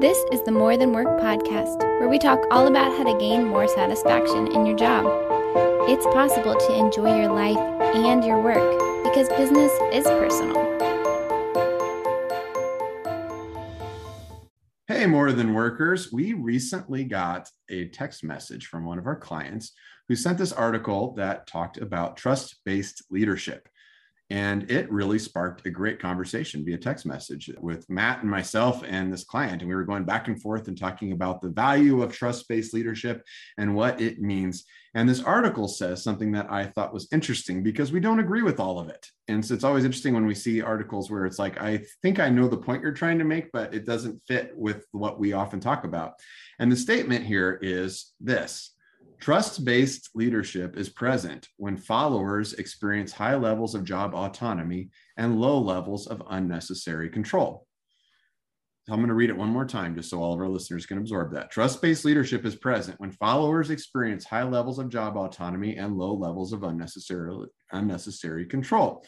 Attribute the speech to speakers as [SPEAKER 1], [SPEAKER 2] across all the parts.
[SPEAKER 1] This is the More Than Work podcast, where we talk all about how to gain more satisfaction in your job. It's possible to enjoy your life and your work because business is personal.
[SPEAKER 2] Hey, More Than Workers. We recently got a text message from one of our clients who sent this article that talked about trust based leadership. And it really sparked a great conversation via text message with Matt and myself and this client. And we were going back and forth and talking about the value of trust based leadership and what it means. And this article says something that I thought was interesting because we don't agree with all of it. And so it's always interesting when we see articles where it's like, I think I know the point you're trying to make, but it doesn't fit with what we often talk about. And the statement here is this Trust based leadership is present when followers experience high levels of job autonomy and low levels of unnecessary control. I'm going to read it one more time just so all of our listeners can absorb that. Trust based leadership is present when followers experience high levels of job autonomy and low levels of unnecessary, unnecessary control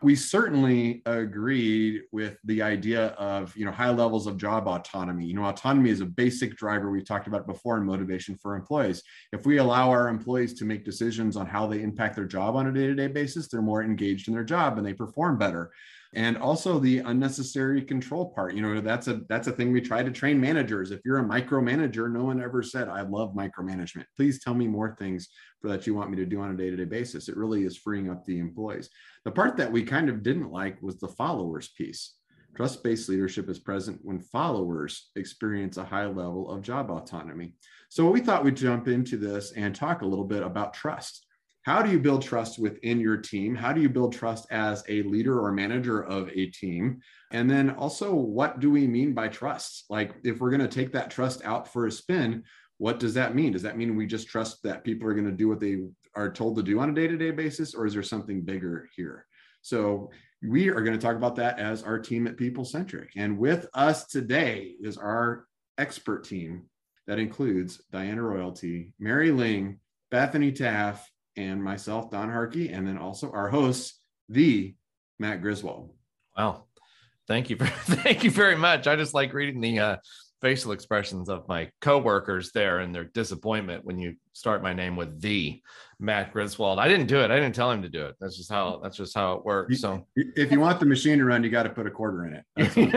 [SPEAKER 2] we certainly agreed with the idea of you know high levels of job autonomy. You know autonomy is a basic driver we've talked about before in motivation for employees. If we allow our employees to make decisions on how they impact their job on a day-to-day basis they're more engaged in their job and they perform better and also the unnecessary control part. You know that's a that's a thing we try to train managers. If you're a micromanager no one ever said i love micromanagement. Please tell me more things for that you want me to do on a day-to-day basis. It really is freeing up the employees. The part that we kind of didn't like was the followers piece. Trust-based leadership is present when followers experience a high level of job autonomy. So we thought we'd jump into this and talk a little bit about trust how do you build trust within your team? How do you build trust as a leader or manager of a team? And then also, what do we mean by trust? Like, if we're going to take that trust out for a spin, what does that mean? Does that mean we just trust that people are going to do what they are told to do on a day to day basis, or is there something bigger here? So, we are going to talk about that as our team at People Centric. And with us today is our expert team that includes Diana Royalty, Mary Ling, Bethany Taff, and myself, Don Harkey, and then also our host, the Matt Griswold.
[SPEAKER 3] Wow. Thank you. For, thank you very much. I just like reading the uh, facial expressions of my coworkers there and their disappointment when you start my name with the Matt Griswold. I didn't do it. I didn't tell him to do it. That's just how that's just how it works. So
[SPEAKER 2] if you want the machine to run, you got to put a quarter in it.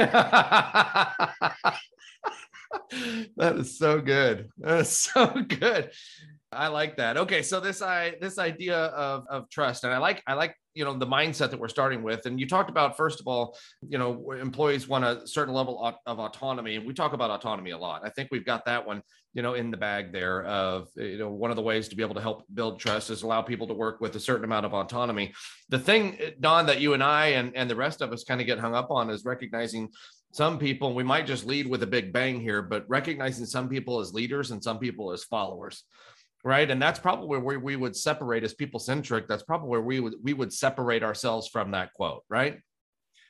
[SPEAKER 3] that is so good. That is so good. I like that. Okay, so this I this idea of of trust, and I like I like you know the mindset that we're starting with. And you talked about first of all, you know, employees want a certain level of, autonomy, and we talk about autonomy a lot. I think we've got that one, you know, in the bag there. Of you know, one of the ways to be able to help build trust is allow people to work with a certain amount of autonomy. The thing, eh, Don, that you and I and and the rest of us kind of get hung up on is recognizing some people. We might just lead with a big bang here, but recognizing some people as leaders and some people as followers right? And that's probably where we would separate as people centric that's probably where we would we would separate ourselves from that quote right?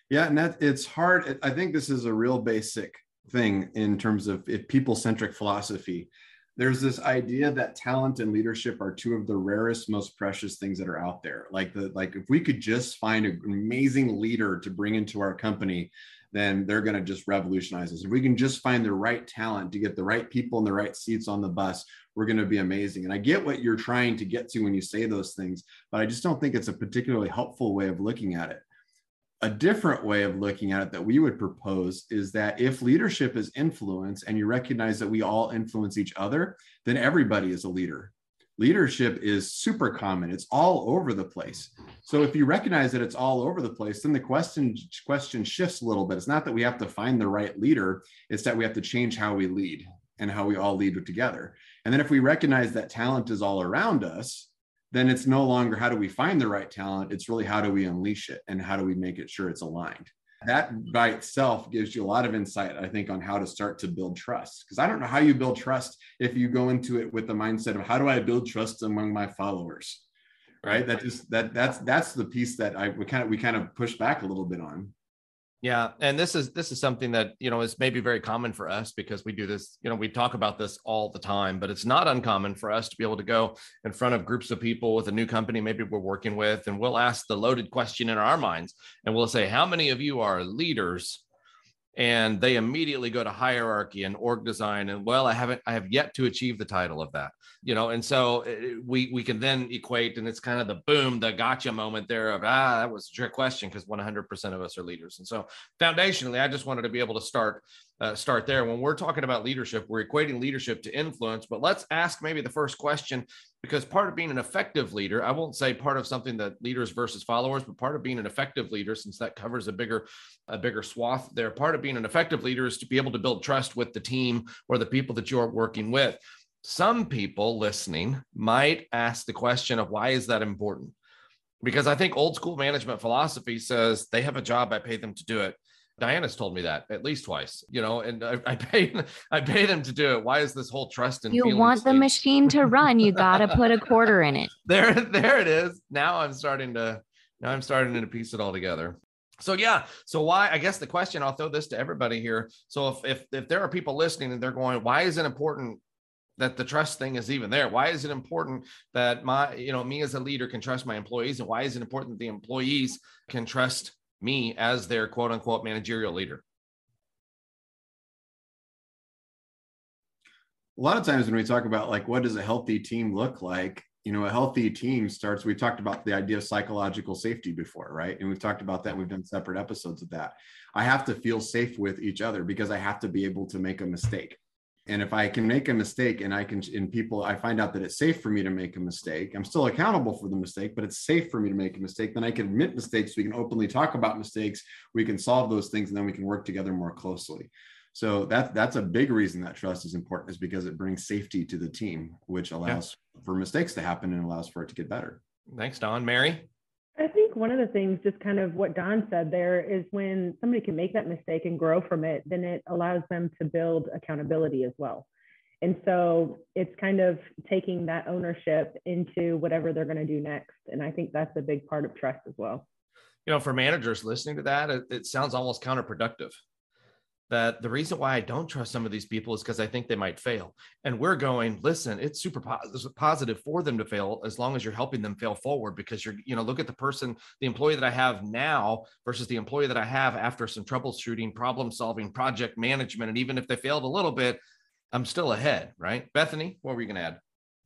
[SPEAKER 2] Yeah and that it's hard i think this is a real basic thing in terms of people centric philosophy. There's this idea that talent and leadership are two of the rarest most precious things that are out there. Like the like if we could just find an amazing leader to bring into our company then they're going to just revolutionize us. If we can just find the right talent to get the right people in the right seats on the bus, we're going to be amazing. And I get what you're trying to get to when you say those things, but I just don't think it's a particularly helpful way of looking at it. A different way of looking at it that we would propose is that if leadership is influence and you recognize that we all influence each other, then everybody is a leader leadership is super common. It's all over the place. So if you recognize that it's all over the place then the question question shifts a little bit. It's not that we have to find the right leader it's that we have to change how we lead and how we all lead together. And then if we recognize that talent is all around us then it's no longer how do we find the right talent it's really how do we unleash it and how do we make it sure it's aligned that by itself gives you a lot of insight i think on how to start to build trust. Because i don't know how you build trust if you go into it with the mindset of how do i build trust among my followers? Right? That just that that's that's the piece that i we kind of we kind of push back a little bit on
[SPEAKER 3] yeah, and this is this is something that you know is maybe very common for us because we do this. You know, we talk about this all the time, but it's not uncommon for us to be able to go in front of groups of people with a new company maybe we're working with, and we'll ask the loaded question in our minds, and we'll say, "How many of you are leaders?" And they immediately go to hierarchy and org design and well i haven't i have yet to achieve the title of that you know? And so eh, we we can then equate and it's kind of the boom the gotcha moment there of ah that was a trick question because 100% of us are leaders. And so foundationally i just wanted to be able to start uh, start there. When we're talking about leadership we're equating leadership to influence but let's ask maybe the first question because part of being an effective leader i won't say part of something that leaders versus followers but part of being an effective leader since that covers a bigger a bigger swath there part of being an effective leader is to be able to build trust with the team or the people that you're working with. Some people listening might ask the question of why is that important? Because i think old school management philosophy says they have a job i pay them to do it Diana's told me that at least twice, you know, and I, I pay I pay them to do it. Why is this whole trust and
[SPEAKER 4] you want the machine to run? You got to put a quarter in it.
[SPEAKER 3] There, there it is. Now I'm starting to now I'm starting to piece it all together. So yeah, so why? I guess the question I'll throw this to everybody here. So if if if there are people listening and they're going, why is it important that the trust thing is even there why is it important that my you know me as a leader can trust my employees and why is it important that the employees can trust me as their quote unquote managerial leader?
[SPEAKER 2] A lot of times when we talk about like what does a healthy team look like, you know, a healthy team starts. We talked about the idea of psychological safety before, right? And we've talked about that. We've done separate episodes of that. I have to feel safe with each other because I have to be able to make a mistake and if i can make a mistake and i can in people i find out that it's safe for me to make a mistake i'm still accountable for the mistake but it's safe for me to make a mistake then i can admit mistakes. We can openly talk about mistakes. We can solve those things and then we can work together more closely. So that that's a big reason that trust is important is because it brings safety to the team which allows yeah. for mistakes to happen and allows for it to get better.
[SPEAKER 3] Thanks don. Mary
[SPEAKER 5] think one of the things, just kind of what Don said there, is when somebody can make that mistake and grow from it, then it allows them to build accountability as well. And so it's kind of taking that ownership into whatever they're going to do next. And I think that's a big part of trust as well.
[SPEAKER 3] You know, for managers listening to that, it, it sounds almost counterproductive that the reason why I don't trust some of these people is because I think they might fail. And we're going, listen, it's super positive for them to fail as long as you're helping them fail forward because you're, you know, look at the person, the employee that I have now versus the employee that I have after some troubleshooting, problem solving, project management. And even if they failed a little bit, I'm still ahead, right? Bethany, what were you going to add?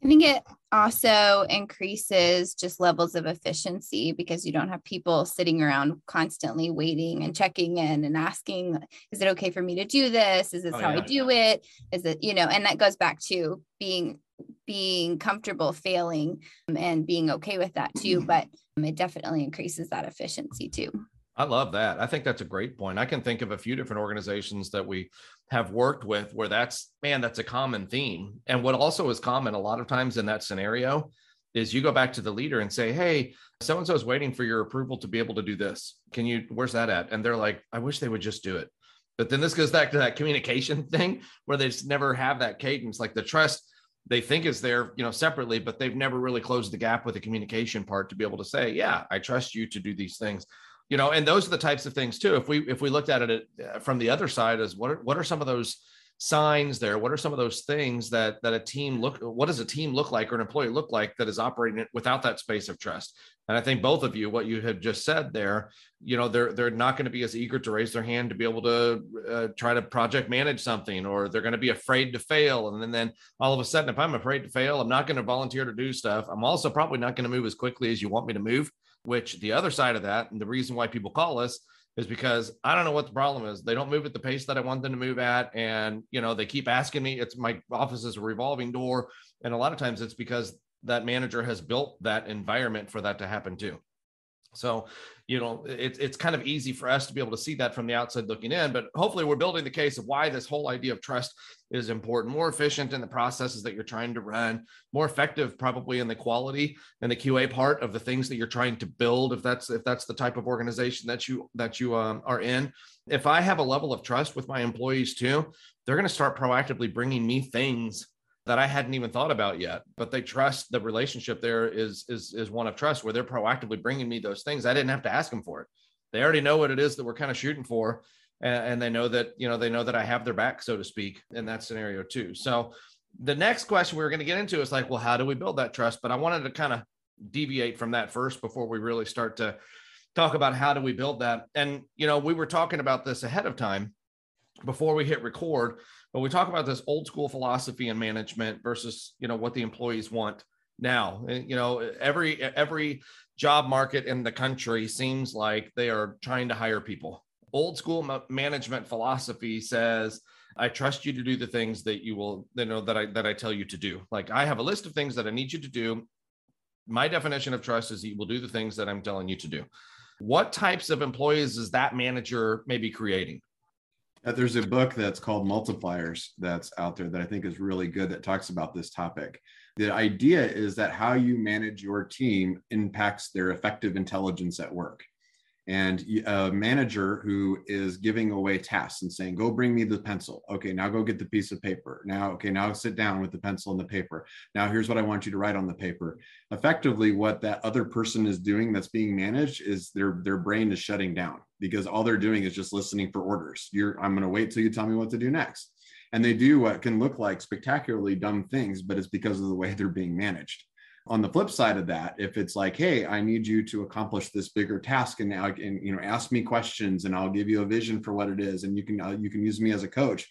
[SPEAKER 1] I think it also increases just levels of efficiency because you don't have people sitting around constantly waiting and checking in and asking, is it okay for me to do this? Is this oh, how yeah. I do it? Is it, you know, and that goes back to being being comfortable failing um, and being okay with that too. Mm-hmm. But um, it definitely increases that efficiency too.
[SPEAKER 3] I love that. I think that's a great point. I can think of a few different organizations that we have worked with where that's, man, that's a common theme. And what also is common a lot of times in that scenario is you go back to the leader and say, Hey, so and so is waiting for your approval to be able to do this. Can you, where's that at? And they're like, I wish they would just do it. But then this goes back to that communication thing where they just never have that cadence, like the trust they think is there, you know, separately, but they've never really closed the gap with the communication part to be able to say, yeah, I trust you to do these things you know and those are the types of things too. If we if we looked at it uh, from the other side as what are, what are some of those signs there? What are some of those things that that a team look what does a team look like or an employee look like that is operating without that space of trust? And i think both of you what you have just said there you know they're they're not going to be as eager to raise their hand to be able to uh, try to project manage something or they're going to be afraid to fail. And then then all of a sudden if i'm afraid to fail i'm not going to volunteer to do stuff. I'm also probably not going to move as quickly as you want me to move which the other side of that, and the reason why people call us is because I don't know what the problem is. They don't move at the pace that I want them to move at. And, you know, they keep asking me, it's my office is a revolving door. And a lot of times it's because that manager has built that environment for that to happen too. So, you know, it's it's kind of easy for us to be able to see that from the outside looking in, but hopefully we're building the case of why this whole idea of trust is important, more efficient in the processes that you're trying to run, more effective probably in the quality and the QA part of the things that you're trying to build. If that's if that's the type of organization that you that you um, are in, if I have a level of trust with my employees too, they're going to start proactively bringing me things that I hadn't even thought about yet. But they trust the relationship there is is is one of trust where they're proactively bringing me those things. I didn't have to ask them for it. They already know what it is that we're kind of shooting for, and, and they know that you know they know that I have their back, so to speak, in that scenario too. So the next question we are going to get into is like, well, how do we build that trust? But I wanted to kind of deviate from that first before we really start to talk about how do we build that. And you know, we were talking about this ahead of time before we hit record, but we talk about this old school philosophy and management versus you know what the employees want now. Eh, you know, every every job market in the country seems like they are trying to hire people. Old school management philosophy says, I trust you to do the things that you will, you know, that I that I tell you to do. Like I have a list of things that I need you to do. My definition of trust is you will do the things that I'm telling you to do. What types of employees is that manager maybe creating?
[SPEAKER 2] There's a book that's called Multipliers that's out there that I think is really good that talks about this topic. The idea is that how you manage your team impacts their effective intelligence at work and a manager who is giving away tasks and saying go bring me the pencil. Okay now go get the piece of paper. Now okay now sit down with the pencil and the paper. Now here's what i want you to write on the paper. Effectively what that other person is doing that's being managed is their their brain is shutting down because all they're doing is just listening for orders. You're i'm going to wait till you tell me what to do next. And they do what can look like spectacularly dumb things but it's because of the way they're being managed on the flip side of that if it's like hey i need you to accomplish this bigger task and now and you know ask me questions and i'll give you a vision for what it is and you can uh, you can use me as a coach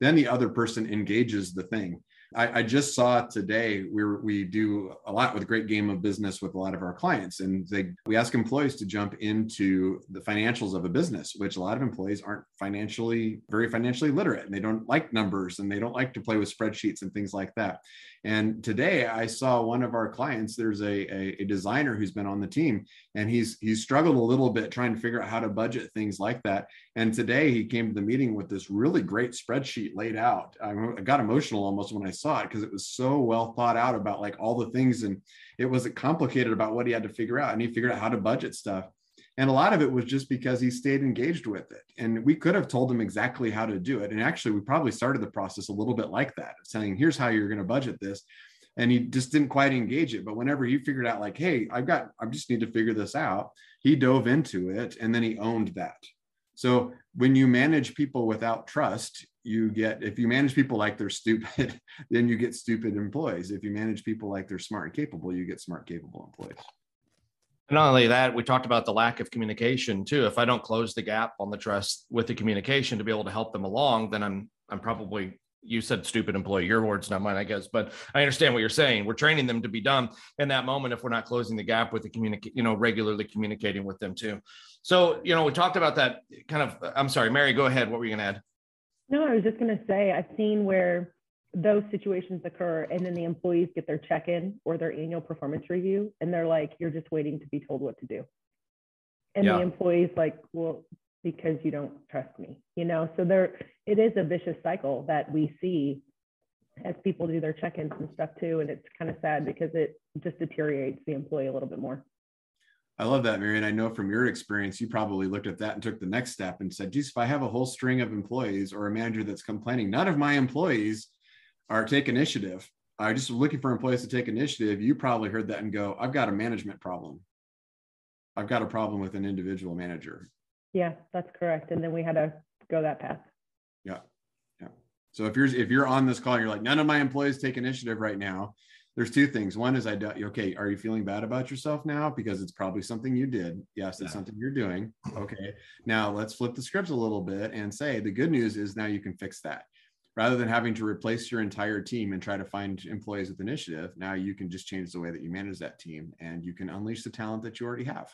[SPEAKER 2] then the other person engages the thing I, I, just saw today we we do a lot with great game of business with a lot of our clients, and they we ask employees to jump into the financials of a business, which a lot of employees aren't financially very financially literate, and they don't like numbers, and they don't like to play with spreadsheets and things like that. And today I saw one of our clients. There's a, a, a designer who's been on the team, and he's he's struggled a little bit trying to figure out how to budget things like that. And today he came to the meeting with this really great spreadsheet laid out. I, I got emotional almost when I saw it because it was so well thought out about like all the things and it wasn't complicated about what he had to figure out and he figured out how to budget stuff and a lot of it was just because he stayed engaged with it. And we could have told him exactly how to do it. And actually we probably started the process a little bit like that saying here's how you're going to budget this. And he just didn't quite engage it. But whenever he figured out like hey i've got i just need to figure this out he dove into it and then he owned that. So when you manage people without trust you get if you manage people like they're stupid then you get stupid employees. If you manage people like they're smart and capable you get smart capable employees
[SPEAKER 3] not only that we talked about the lack of communication too. If i don't close the gap on the trust with the communication to be able to help them along then i'm i'm probably you said stupid employee your words not mine i guess but i understand what you're saying. We're training them to be dumb in that moment if we're not closing the gap with the communicate you know regularly communicating with them too. So you know we talked about that kind of i'm sorry mary go ahead. What were you going to add?
[SPEAKER 5] No, I was just going to say, I've seen where those situations occur and then the employees get their check in or their annual performance review and they're like, you're just waiting to be told what to do. And yeah. the employees like, well, because you don't trust me, you know? So there, it is a vicious cycle that we see as people do their check-ins and stuff too. And it's kind of sad because it just deteriorates the employee a little bit more.
[SPEAKER 2] I love that, Marion. I know from your experience, you probably looked at that and took the next step and said, geez, if I have a whole string of employees or a manager that's complaining, none of my employees are take initiative. I just looking for employees to take initiative. You probably heard that and go, I've got a management problem. I've got a problem with an individual manager.
[SPEAKER 5] Yeah, that's correct. And then we had to go that path.
[SPEAKER 2] Yeah. Yeah. So if you're if you're on this call, you're like, none of my employees take initiative right now there's two things. One is I do, okay, are you feeling bad about yourself now? Because it's probably something you did. Yes, it's yeah. something you're doing. Okay. Now let's flip the scripts a little bit and say the good news is now you can fix that. Rather than having to replace your entire team and try to find employees with initiative, now you can just change the way that you manage that team and you can unleash the talent that you already have.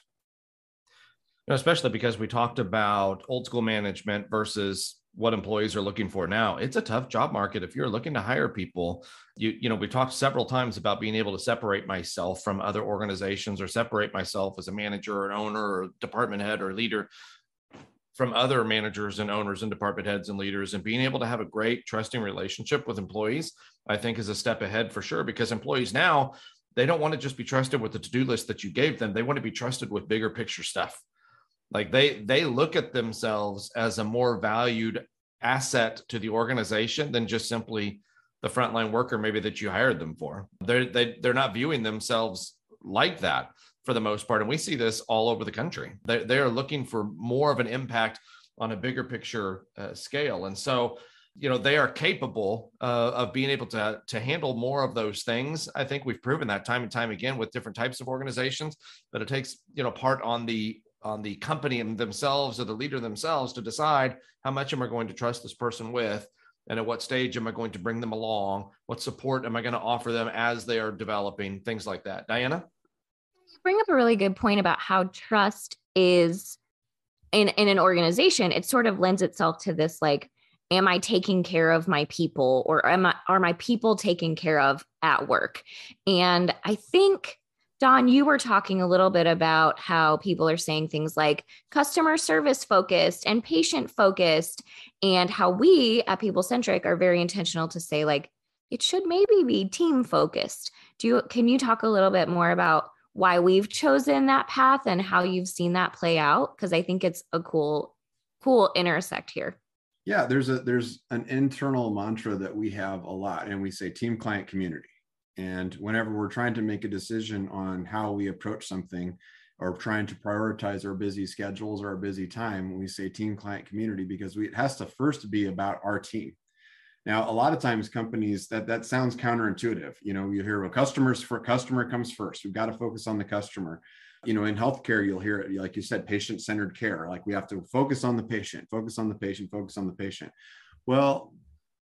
[SPEAKER 3] Especially because we talked about old school management versus what employees are looking for now. It's a tough job market. If you're looking to hire people you you know we talked several times about being able to separate myself from other organizations or separate myself as a manager or an owner or department head or leader from other managers and owners and department heads and leaders and being able to have a great trusting relationship with employees i think is a step ahead for sure because employees now they don't want to just be trusted with the to-do list that you gave them they want to be trusted with bigger picture stuff. Like they they look at themselves as a more valued asset to the organization than just simply the frontline worker maybe that you hired them for. They're they, they're not viewing themselves like that for the most part and we see this all over the country they, they are looking for more of an impact on a bigger picture uh, scale and so you know they are capable uh, of being able to to handle more of those things i think we've proven that time and time again with different types of organizations but it takes you know part on the on the company and themselves or the leader themselves to decide how much am I going to trust this person with and at what stage am I going to bring them along? What support am I going to offer them as they are developing? Things like that. Diana?
[SPEAKER 4] Bring up a really good point about how trust is in, in an organization. It sort of lends itself to this like, am I taking care of my people or am I, are my people taken care of at work? And I think Don, you were talking a little bit about how people are saying things like customer service focused and patient focused, and how we at People Centric are very intentional to say, like, it should maybe be team focused. Do you can you talk a little bit more about why we've chosen that path and how you've seen that play out? Because I think it's a cool, cool intersect here.
[SPEAKER 2] Yeah, there's a there's an internal mantra that we have a lot, and we say team client community and whenever we're trying to make a decision on how we approach something or trying to prioritize our busy schedules or our busy time, we say team client community because we, it has to first be about our team. Now, a lot of times companies that that sounds counterintuitive. You know, you hear well, customers for customer comes first. We've got to focus on the customer. You know, in healthcare, you'll hear it like you said, patient-centered care. Like we have to focus on the patient, focus on the patient, focus on the patient. Well,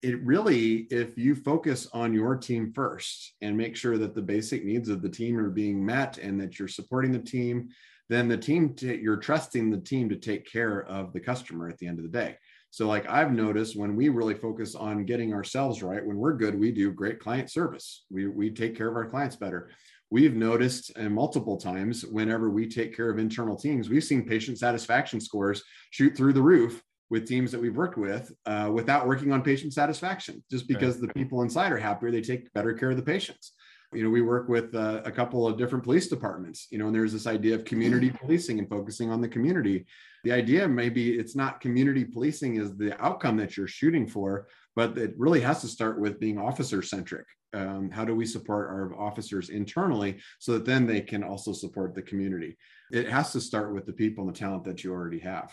[SPEAKER 2] it really, if you focus on your team first and make sure that the basic needs of the team are being met and that you're supporting the team, then the team, t- you're trusting the team to take care of the customer at the end of the day. So, like I've noticed when we really focus on getting ourselves right, when we're good, we do great client service. We, we take care of our clients better. We've noticed and multiple times whenever we take care of internal teams, we've seen patient satisfaction scores shoot through the roof with teams that we've worked with uh, without working on patient satisfaction just because the people inside are happier they take better care of the patients you know we work with uh, a couple of different police departments you know and there's this idea of community mm-hmm. policing and focusing on the community. The idea maybe it's not community policing is the outcome that you're shooting for but it really has to start with being officer centric um, how do we support our officers internally so that then they can also support the community? It has to start with the people and the talent that you already have.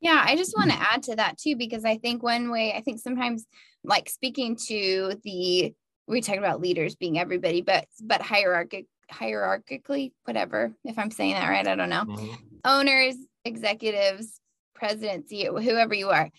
[SPEAKER 1] Yeah, I just want to add to that too, because I think one way, I think sometimes like speaking to the, we talked about leaders being everybody, but, but hierarchic, hierarchically, whatever, if I'm saying that right, I don't know. Mm-hmm. Owners, executives, presidency, whoever you are,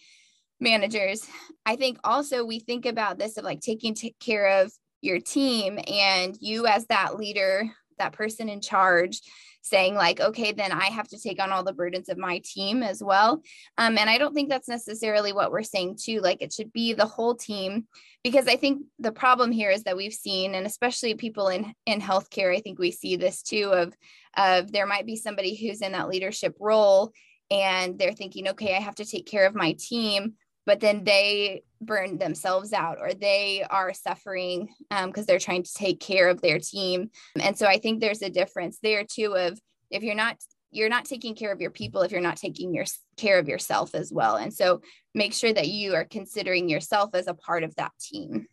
[SPEAKER 1] managers. I think also we think about this of like taking t- care of your team and you as that leader, that person in charge saying like okay then i have to take on all the burdens of my team as well. Um, and i don't think that's necessarily what we're saying too like it should be the whole team. Because i think the problem here is that we've seen and especially people in in healthcare i think we see this too of of there might be somebody who's in that leadership role and they're thinking okay i have to take care of my team but then they burn themselves out or they are suffering because um, they're trying to take care of their team. And so i think there's a difference there too of if you're not you're not taking care of your people if you're not taking your care of yourself as well. And so make sure that you are considering yourself as a part of that team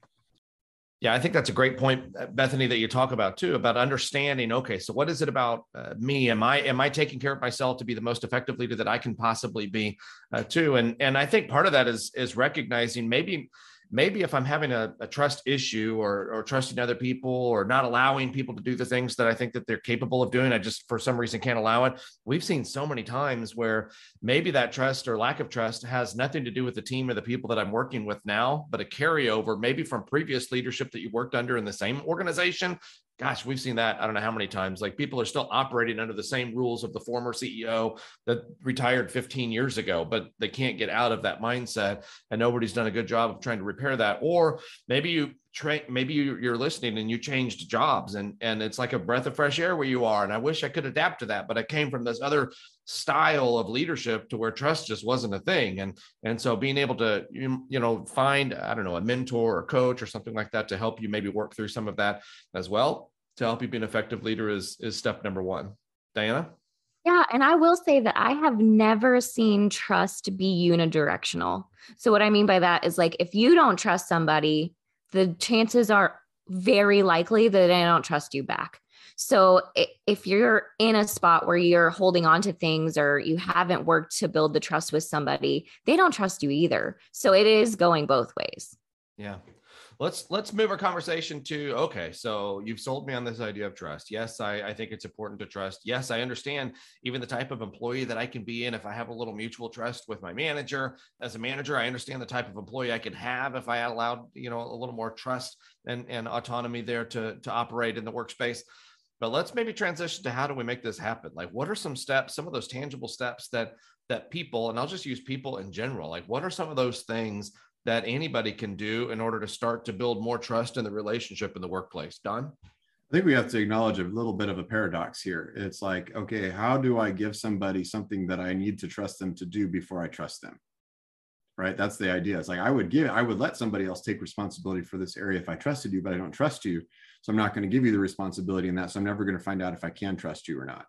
[SPEAKER 3] yeah, I think that's a great point, uh, Bethany, that you talk about too, about understanding. Okay, so what is it about uh, me? Am I am I taking care of myself to be the most effective leader that I can possibly be, uh, too? And and I think part of that is is recognizing maybe maybe if I'm having a, a, trust issue or, or trusting other people or not allowing people to do the things that I think that they're capable of doing, I just for some reason can't allow it. We've seen so many times where maybe that trust or lack of trust has nothing to do with the team or the people that I'm working with now, but a carryover maybe from previous leadership that you worked under in the same organization gosh, we've seen that I don't know how many times. Like people are still operating under the same rules of the former CEO that retired 15 years ago, but they can't get out of that mindset. And nobody's done a good job of trying to repair that. Or maybe you train, maybe you're listening and you changed jobs and, and it's like a breath of fresh air where you are. And I wish I could adapt to that, but I came from this other style of leadership to where trust just wasn't a thing. And, and so being able to, you, you know, find, I don't know, a mentor or coach or something like that to help you maybe work through some of that as well to help you be an effective leader is is step number one. Diana?
[SPEAKER 4] Yeah, and I will say that I have never seen trust be unidirectional. So what I mean by that is like if you don't trust somebody, the chances are very likely that they don't trust you back. So if you're in a spot where you're holding on to things or you haven't worked to build the trust with somebody, they don't trust you either. So it is going both ways.
[SPEAKER 3] Yeah. let's let's move our conversation to okay so you've sold me on this idea of trust yes I, I think it's important to trust yes i understand even the type of employee that i can be in if i have a little mutual trust with my manager as a manager i understand the type of employee i could have if i allowed you know a little more trust and, and autonomy there to to operate in the workspace but let's maybe transition to how do we make this happen like what are some steps some of those tangible steps that that people and i'll just use people in general like what are some of those things that anybody can do in order to start to build more trust in the relationship in the workplace don
[SPEAKER 2] I think we have to acknowledge a little bit of a paradox here. It's like, okay, how do I give somebody something that I need to trust them to do before I trust them? Right. That's the idea. It's like I would give, I would let somebody else take responsibility for this area if I trusted you, but I don't trust you. So I'm not going to give you the responsibility in that. So I'm never going to find out if I can trust you or not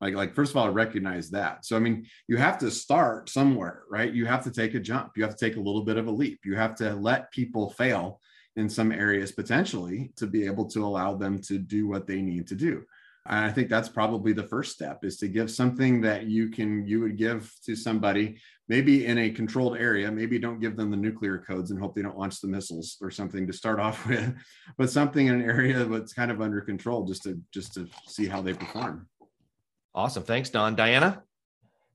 [SPEAKER 2] like like first of all recognize that so i mean you have to start somewhere right you have to take a jump you have to take a little bit of a leap you have to let people fail in some areas potentially to be able to allow them to do what they need to do and i think that's probably the first step is to give something that you can you would give to somebody maybe in a controlled area maybe don't give them the nuclear codes and hope they don't launch the missiles or something to start off with but something in an area that's kind of under control just to just to see how they perform
[SPEAKER 3] Awesome. Thanks, Don. Diana?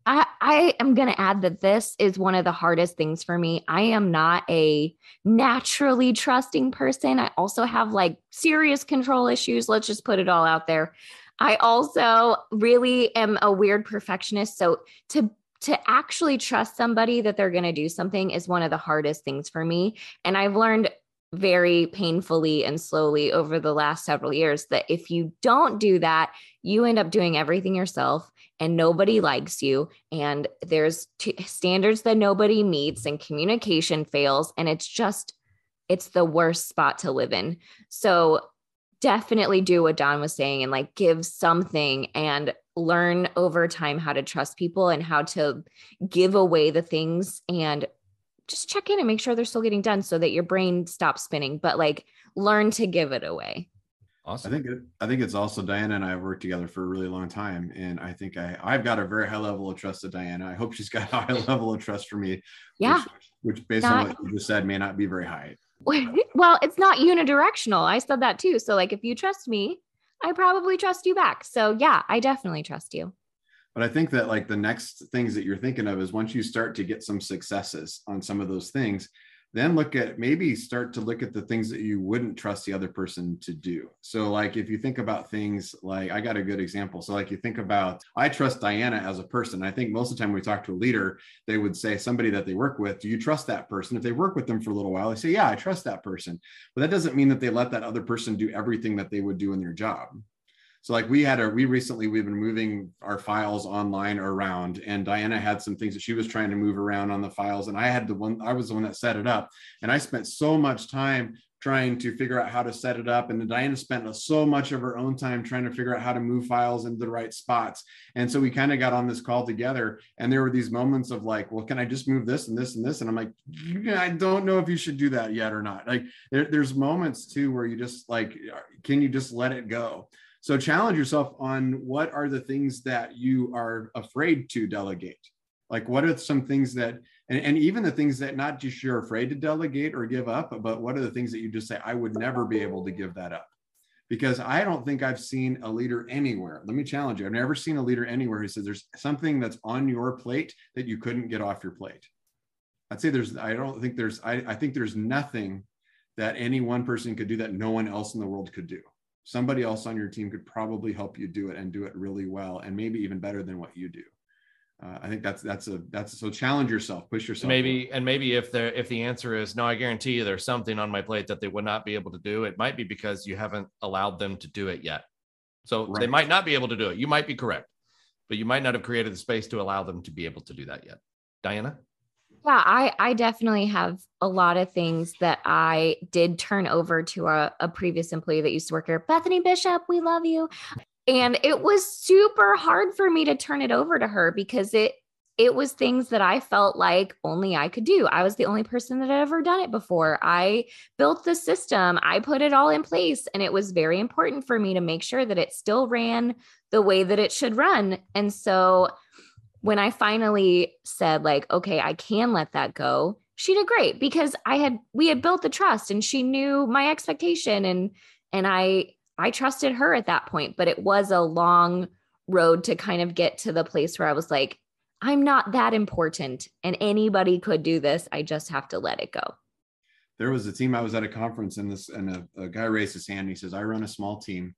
[SPEAKER 4] I, I am going to add that this is one of the hardest things for me. I am not a naturally trusting person. I also have like serious control issues. Let's just put it all out there. I also really am a weird perfectionist. So to to actually trust somebody that they're going to do something is one of the hardest things for me. And I've learned very painfully and slowly over the last several years that if you don't do that, you end up doing everything yourself and nobody likes you. And there's t- standards that nobody meets and communication fails. And it's just, it's the worst spot to live in. So definitely do what Don was saying and like give something and learn over time how to trust people and how to give away the things and just check in and make sure they're still getting done so that your brain stops spinning, but like learn to give it away.
[SPEAKER 2] Awesome. I think it, I think it's also Diana and I have worked together for a really long time, and I think I I've got a very high level of trust to Diana. I hope she's got a high level of trust for me.
[SPEAKER 4] Yeah.
[SPEAKER 2] Which, which based not, on what you just said, may not be very high.
[SPEAKER 4] Well, it's not unidirectional. I said that too. So like, if you trust me, I probably trust you back. So yeah, I definitely trust you
[SPEAKER 2] but i think that like the next things that you're thinking of is once you start to get some successes on some of those things then look at maybe start to look at the things that you wouldn't trust the other person to do. So like if you think about things like i got a good example. So like you think about i trust diana as a person. I think most of the time we talk to a leader they would say somebody that they work with do you trust that person? If they work with them for a little while they say yeah i trust that person. But that doesn't mean that they let that other person do everything that they would do in their job so like we had a we recently we've been moving our files online around and Diana had some things that she was trying to move around on the files and I had the one I was the one that set it up. And I spent so much time trying to figure out how to set it up and Diana spent so much of her own time trying to figure out how to move files into the right spots. And so we kind of got on this call together and there were these moments of like well can I just move this and this and this? And I'm like I don't know if you should do that yet or not. Like there, there's moments too where you just like can you just let it go so challenge yourself on what are the things that you are afraid to delegate. Like what are some things that, and, and even the things that not just you're afraid to delegate or give up, but what are the things that you just say, I would never be able to give that up? Because I don't think I've seen a leader anywhere. Let me challenge you. I've never seen a leader anywhere who says there's something that's on your plate that you couldn't get off your plate. I'd say there's, I don't think there's, I, I think there's nothing that any one person could do that no one else in the world could do somebody else on your team could probably help you do it and do it really well and maybe even better than what you do. Uh, i think that's that's a that's so challenge yourself push yourself
[SPEAKER 3] maybe and maybe if there if the answer is no i guarantee you there's something on my plate that they would not be able to do it might be because you haven't allowed them to do it yet. So right. they might not be able to do it. You might be correct but you might not have created the space to allow them to be able to do that yet. Diana
[SPEAKER 4] yeah, I I definitely have a lot of things that I did turn over to a, a previous employee that used to work here, Bethany Bishop. We love you. And it was super hard for me to turn it over to her because it it was things that I felt like only I could do. I was the only person that had ever done it before. I built the system, I put it all in place, and it was very important for me to make sure that it still ran the way that it should run. And so when I finally said, like, okay, I can let that go, she did great because I had we had built the trust and she knew my expectation and and I I trusted her at that point, but it was a long road to kind of get to the place where I was like, I'm not that important and anybody could do this. I just have to let it go.
[SPEAKER 2] There was a team I was at a conference and this and a, a guy raised his hand. and he says, I run a small team.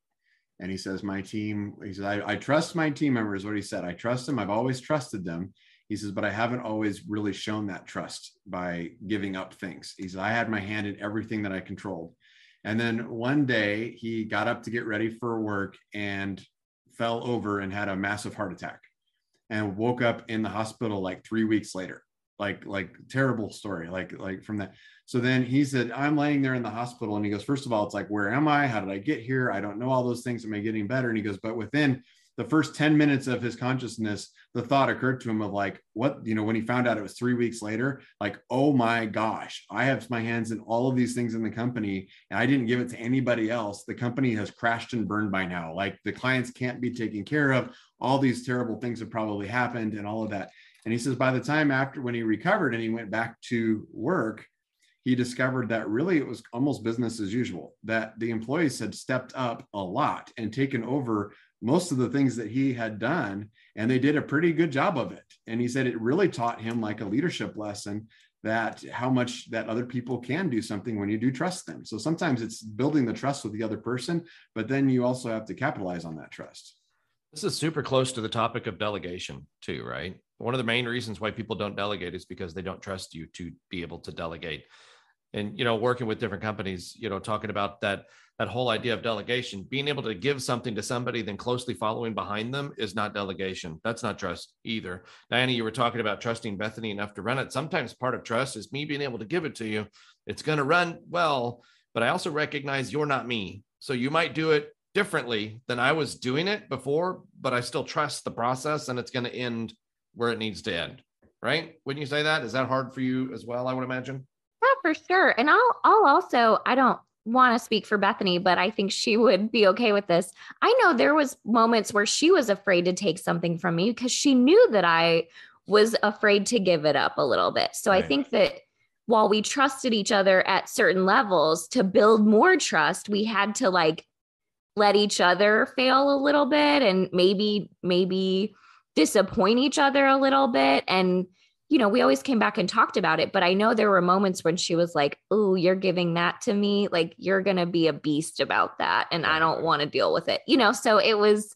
[SPEAKER 2] And he says, My team, he says, I, I trust my team members, what he said. I trust them. I've always trusted them. He says, but I haven't always really shown that trust by giving up things. He said, I had my hand in everything that I controlled. And then one day he got up to get ready for work and fell over and had a massive heart attack and woke up in the hospital like three weeks later like like terrible story like like from that so then he said i'm laying there in the hospital. And he goes first of all it's like where am i? How did i get here? I don't know all those things. Am i getting better? And he goes but within the first 10 minutes of his consciousness the thought occurred to him of like what you know when he found out it was three weeks later like oh my gosh i have my hands in all of these things in the company and i didn't give it to anybody else. The company has crashed and burned by now. Like the clients can't be taken care of. All these terrible things have probably happened and all of that. And he says by the time after when he recovered and he went back to work he discovered that really it was almost business as usual that the employees had stepped up a lot and taken over most of the things that he had done and they did a pretty good job of it. And he said it really taught him like a leadership lesson that how much that other people can do something when you do trust them. So sometimes it's building the trust with the other person but then you also have to capitalize on that trust.
[SPEAKER 3] This is super close to the topic of delegation too right? One of the main reasons why people don't delegate is because they don't trust you to be able to delegate and you know working with different companies you know talking about that that whole idea of delegation being able to give something to somebody then closely following behind them is not delegation. That's not trust either. Diana you were talking about trusting bethany enough to run it. Sometimes part of trust is me being able to give it to you. It's going to run well but i also recognize you're not me. So you might do it differently than i was doing it before but i still trust the process and it's going to end where it needs to end right? Wouldn't you say that? Is that hard for you as well i would imagine
[SPEAKER 4] yeah, for sure. And I'll I'll also I don't want to speak for Bethany, but I think she would be okay with this. I know there was moments where she was afraid to take something from me because she knew that I was afraid to give it up a little bit. So right. I think that while we trusted each other at certain levels to build more trust, we had to like let each other fail a little bit and maybe maybe disappoint each other a little bit and you know, we always came back and talked about it, but I know there were moments when she was like, Oh, you're giving that to me. Like, you're going to be a beast about that. And I don't want to deal with it, you know? So it was,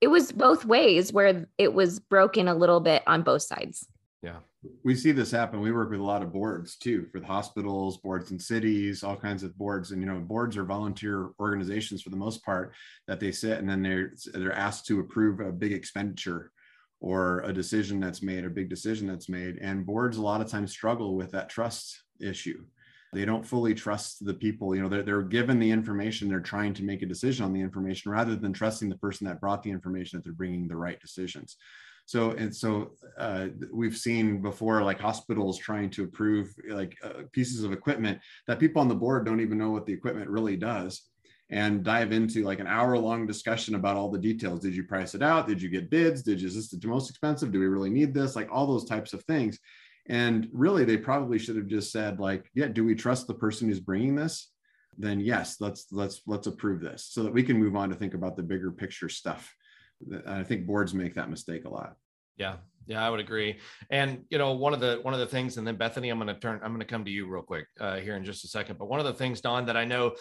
[SPEAKER 4] it was both ways where it was broken a little bit on both sides.
[SPEAKER 3] Yeah.
[SPEAKER 2] We see this happen. We work with a lot of boards too for the hospitals, boards and cities, all kinds of boards. And, you know, boards are volunteer organizations for the most part that they sit and then they're, they're asked to approve a big expenditure or a decision that's made, a big decision that's made. And boards a lot of times struggle with that trust issue. They don't fully trust the people. You know, they're, they're given the information, they're trying to make a decision on the information rather than trusting the person that brought the information that they're bringing the right decisions. So, and so uh, we've seen before, like hospitals trying to approve like uh, pieces of equipment that people on the board don't even know what the equipment really does and dive into like an hour long discussion about all the details. Did you price it out? Did you get bids? Did you, is this the most expensive? Do we really need this? Like all those types of things. And really, they probably should have just said, like, yeah, do we trust the person who's bringing this? Then yes, let's let's let's approve this so that we can move on to think about the bigger picture stuff. I think boards make that mistake a lot.
[SPEAKER 3] Yeah, yeah, I would agree. And you know, one of the one of the things, and then Bethany, I'm going to turn, I'm going to come to you real quick uh, here in just a second. But one of the things, Don, that I know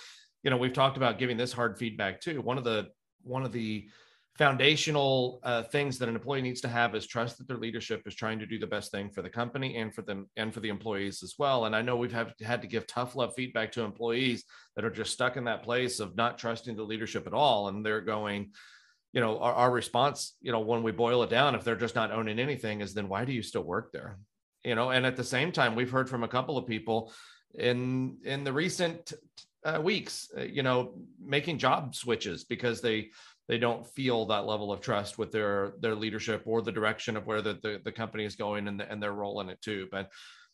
[SPEAKER 3] you know we've talked about giving this hard feedback too. One of the one of the foundational uh, things that an employee needs to have is trust that their leadership is trying to do the best thing for the company and for them and for the employees as well. And i know we've have, had to give tough love feedback to employees that are just stuck in that place of not trusting the leadership at all. And they're going you know our, our response you know when we boil it down if they're just not owning anything is then why do you still work there? You know and at the same time we've heard from a couple of people in in the recent uh, weeks, uh, you know, making job switches because they they don't feel that level of trust with their their leadership or the direction of where the the, the company is going and, the, and their role in it too. But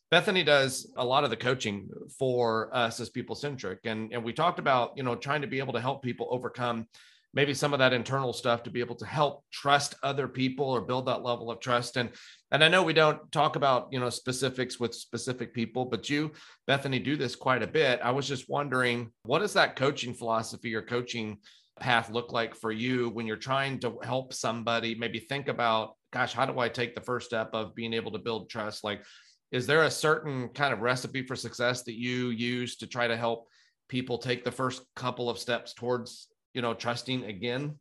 [SPEAKER 3] Bethany does a lot of the coaching for us as people centric, and and we talked about you know trying to be able to help people overcome maybe some of that internal stuff to be able to help trust other people or build that level of trust. And and i know we don't talk about you know specifics with specific people but you bethany do this quite a bit. I was just wondering what does that coaching philosophy or coaching path look like for you when you're trying to help somebody? Maybe think about gosh how do i take the first step of being able to build trust? Like is there a certain kind of recipe for success that you use to try to help people take the first couple of steps towards you know trusting again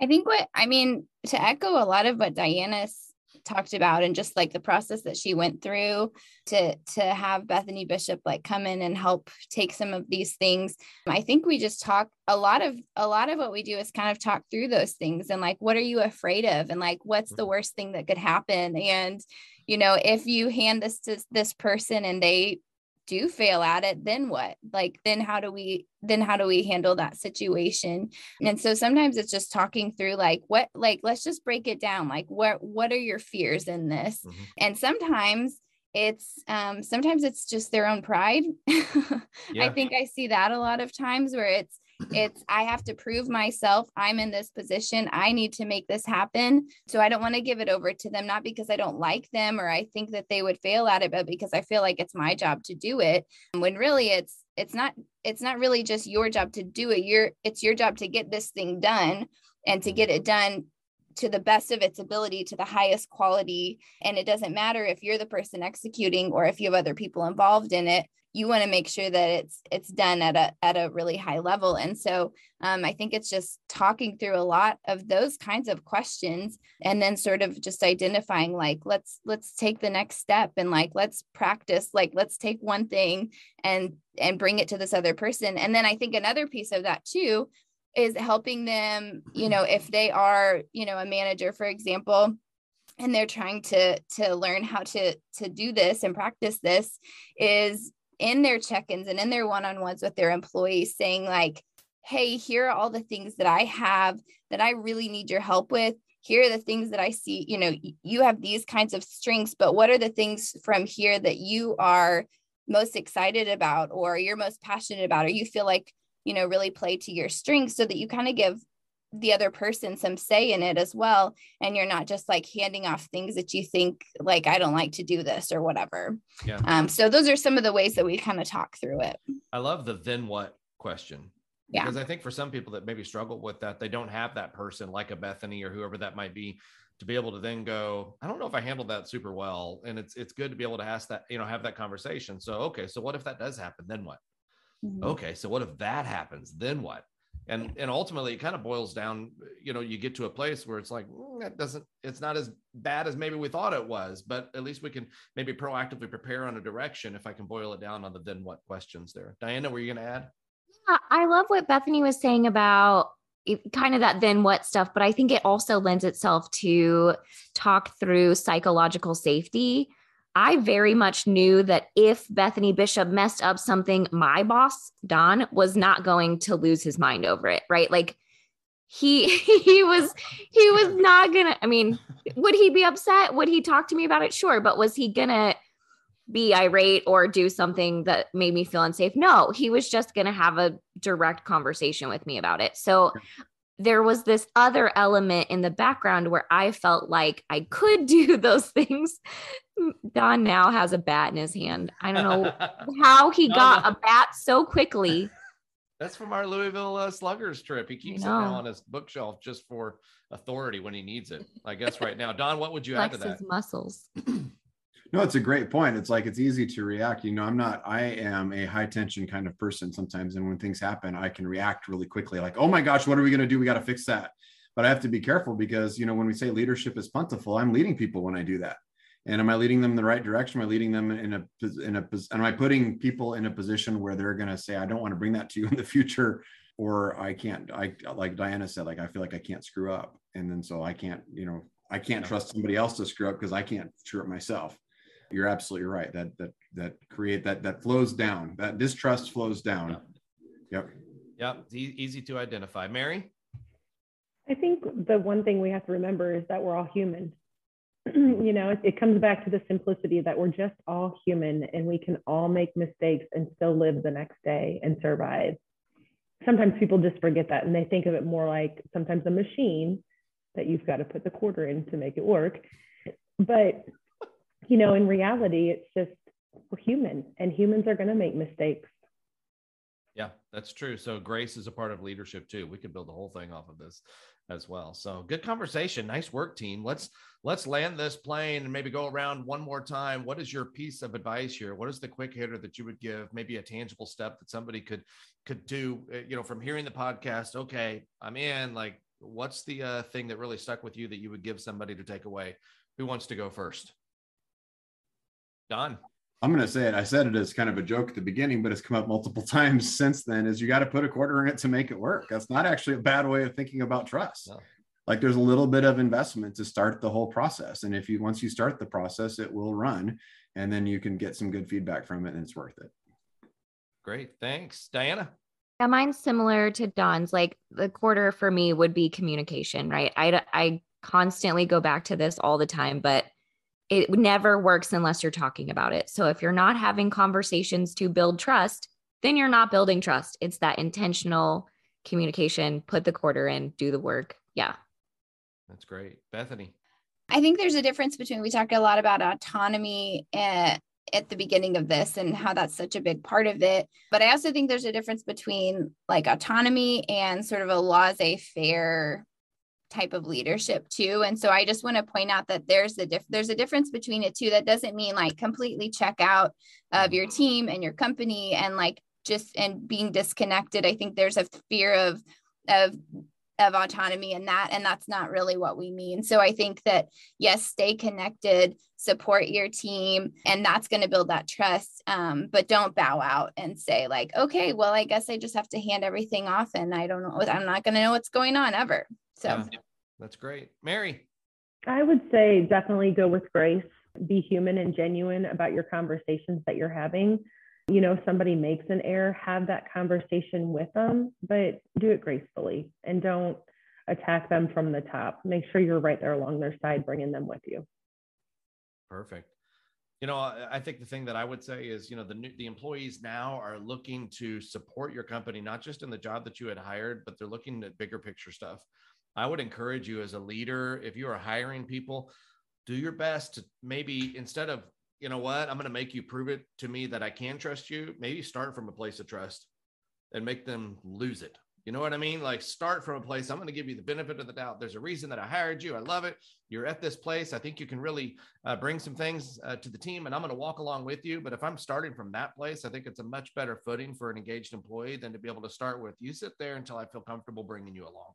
[SPEAKER 1] i think what i mean to echo a lot of what diana's talked about and just like the process that she went through to to have bethany bishop like come in and help take some of these things i think we just talk a lot of a lot of what we do is kind of talk through those things and like what are you afraid of and like what's the mm-hmm. worst thing that could happen and you know if you hand this to this person and they do fail at it then what? Like then how do we then how do we handle that situation? And so sometimes it's just talking through like what like let's just break it down. Like what what are your fears in this? Mm-hmm. and sometimes it's um sometimes it's just their own pride. Yeah. i think i see that a lot of times where it's it's I have to prove myself. I'm in this position. I need to make this happen. So I don't want to give it over to them, not because I don't like them or I think that they would fail at it, but because I feel like it's my job to do it. When really it's it's not it's not really just your job to do it. You're it's your job to get this thing done and to get mm-hmm. it done to the best of its ability to the highest quality. And it doesn't matter if you're the person executing or if you have other people involved in it. You want to make sure that it's it's done at a at a really high level. And so um, i think it's just talking through a lot of those kinds of questions and then sort of just identifying like let's let's take the next step and like let's practice like let's take one thing and and bring it to this other person. And then i think another piece of that too is helping them you know if they are you know a manager for example and they're trying to to learn how to to do this and practice this is in their check-ins and in their one-on-ones with their employees saying like hey here are all the things that i have that i really need your help with. Here are the things that i see you know you have these kinds of strengths but what are the things from here that you are most excited about or you're most passionate about or you feel like you know really play to your strengths so that you kind of give the other person some say in it as well. And you're not just like handing off things that you think like i don't like to do this or whatever. Yeah. Um so those are some of the ways that we kind of talk through it.
[SPEAKER 3] I love the then what question. Yeah. because i think for some people that maybe struggle with that they don't have that person like a bethany or whoever that might be to be able to then go i don't know if i handled that super well. And it's it's good to be able to ask that you know have that conversation. So okay so what if that does happen? Then what mm-hmm. okay so what if that happens? Then what? And and ultimately it kind of boils down you know you get to a place where it's like mm, that doesn't it's not as bad as maybe we thought it was but at least we can maybe proactively prepare on a direction if i can boil it down on the then what questions there. Diana were you going to add?
[SPEAKER 4] Yeah, i love what bethany was saying about kind of that then what stuff but i think it also lends itself to talk through psychological safety I very much knew that if Bethany Bishop messed up something, my boss, Don, was not going to lose his mind over it, right? Like he he was he was not gonna i mean would he be upset? Would he talk to me about it? Sure but was he gonna be irate or do something that made me feel unsafe? No he was just gonna have a direct conversation with me about it. So there was this other element in the background where I felt like I could do those things. Don now has a bat in his hand. I don't know how he got a bat so quickly.
[SPEAKER 3] That's from our Louisville uh, Sluggers trip. He keeps it now on his bookshelf just for authority when he needs it. I guess right now, Don, what would you add to that?
[SPEAKER 4] muscles.
[SPEAKER 2] No, it's a great point. It's like it's easy to react. You know, I'm not, I am a high tension kind of person sometimes. And when things happen, I can react really quickly, like, oh my gosh, what are we going to do? We got to fix that. But I have to be careful because, you know, when we say leadership is plentiful, I'm leading people when I do that. And am I leading them in the right direction? Am I leading them in a, in a, am I putting people in a position where they're going to say, I don't want to bring that to you in the future? Or I can't, I, like Diana said, like, I feel like I can't screw up. And then so I can't, you know, I can't trust somebody else to screw up because I can't screw up myself you're absolutely right. That that that create that that flows down. That distrust flows down. Yep.
[SPEAKER 3] Yep. It's easy to identify. Mary.
[SPEAKER 5] I think the one thing we have to remember is that we're all human. you know, it, it comes back to the simplicity that we're just all human and we can all make mistakes and still live the next day and survive. sometimes people just forget that and they think of it more like sometimes a machine that you've got to put the quarter in to make it work. But, you know, in reality, it's just we're human and humans are going to make mistakes.
[SPEAKER 3] Yeah, that's true. So grace is a part of leadership too. We could build the whole thing off of this as well. So good conversation. Nice work, team. Let's let's land this plane and maybe go around one more time. What is your piece of advice here? What is the quick hitter that you would give? Maybe a tangible step that somebody could could do. Uh, you know, from hearing the podcast. Okay, I'm in. Like, what's the uh, thing that really stuck with you that you would give somebody to take away? Who wants to go first? Don.
[SPEAKER 2] I'm going to say it. I said it as kind of a joke at the beginning, but it's come up multiple times since then. Is you got to put a quarter in it to make it work. That's not actually a bad way of thinking about trust. No. Like there's a little bit of investment to start the whole process, and if you once you start the process, it will run, and then you can get some good feedback from it, and it's worth it.
[SPEAKER 3] Great, thanks, Diana.
[SPEAKER 4] Yeah, mine's similar to Don's. Like the quarter for me would be communication, right? I I constantly go back to this all the time, but it never works unless you're talking about it. So if you're not having conversations to build trust, then you're not building trust. It's that intentional communication, put the quarter in, do the work. Yeah.
[SPEAKER 3] That's great. Bethany.
[SPEAKER 1] I think there's a difference between we talked a lot about autonomy at, at the beginning of this and how that's such a big part of it. But I also think there's a difference between like autonomy and sort of a laissez-faire type of leadership too. And so i just want to point out that there's a diff- there's a difference between it too. That doesn't mean like completely check out of your team and your company and like just and being disconnected. I think there's a fear of of of autonomy and that and that's not really what we mean. So i think that yes stay connected support your team and that's going to build that trust um, but don't bow out and say like okay well i guess i just have to hand everything off and i don't know i'm not going to know what's going on ever so yeah,
[SPEAKER 3] that's great. Mary.
[SPEAKER 5] I would say definitely go with grace. Be human and genuine about your conversations that you're having. You know, if somebody makes an error, have that conversation with them, but do it gracefully and don't attack them from the top. Make sure you're right there along their side, bringing them with you.
[SPEAKER 3] Perfect. You know, I think the thing that I would say is, you know, the new, the employees now are looking to support your company, not just in the job that you had hired, but they're looking at bigger picture stuff. I would encourage you as a leader, if you are hiring people, do your best to maybe instead of, you know what, I'm going to make you prove it to me that I can trust you, maybe start from a place of trust and make them lose it. You know what I mean? Like start from a place. I'm going to give you the benefit of the doubt. There's a reason that I hired you. I love it. You're at this place. I think you can really uh, bring some things uh, to the team, and I'm going to walk along with you. But if I'm starting from that place, I think it's a much better footing for an engaged employee than to be able to start with you sit there until I feel comfortable bringing you along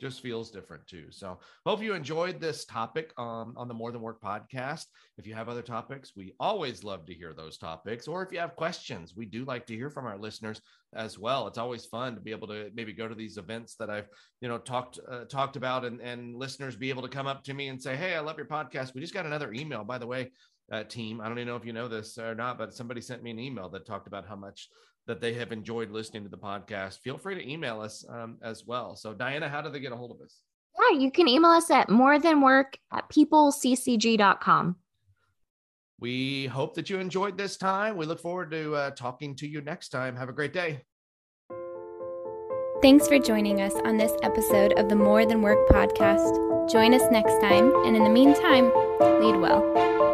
[SPEAKER 3] just feels different too. So hope you enjoyed this topic um, on the More Than Work podcast. If you have other topics, we always love to hear those topics. Or if you have questions, we do like to hear from our listeners as well. It's always fun to be able to maybe go to these events that I've you know talked uh, talked about, and and listeners be able to come up to me and say, "Hey, I love your podcast." We just got another email, by the way. Uh, team. I don't even know if you know this or not, but somebody sent me an email that talked about how much that they have enjoyed listening to the podcast, feel free to email us um, as well. So, Diana, how do they get a hold of us?
[SPEAKER 4] Yeah, you can email us at more than work at peopleccg.com.
[SPEAKER 3] We hope that you enjoyed this time. We look forward to uh, talking to you next time. Have a great day.
[SPEAKER 6] Thanks for joining us on this episode of the More Than Work podcast. Join us next time, and in the meantime, lead well.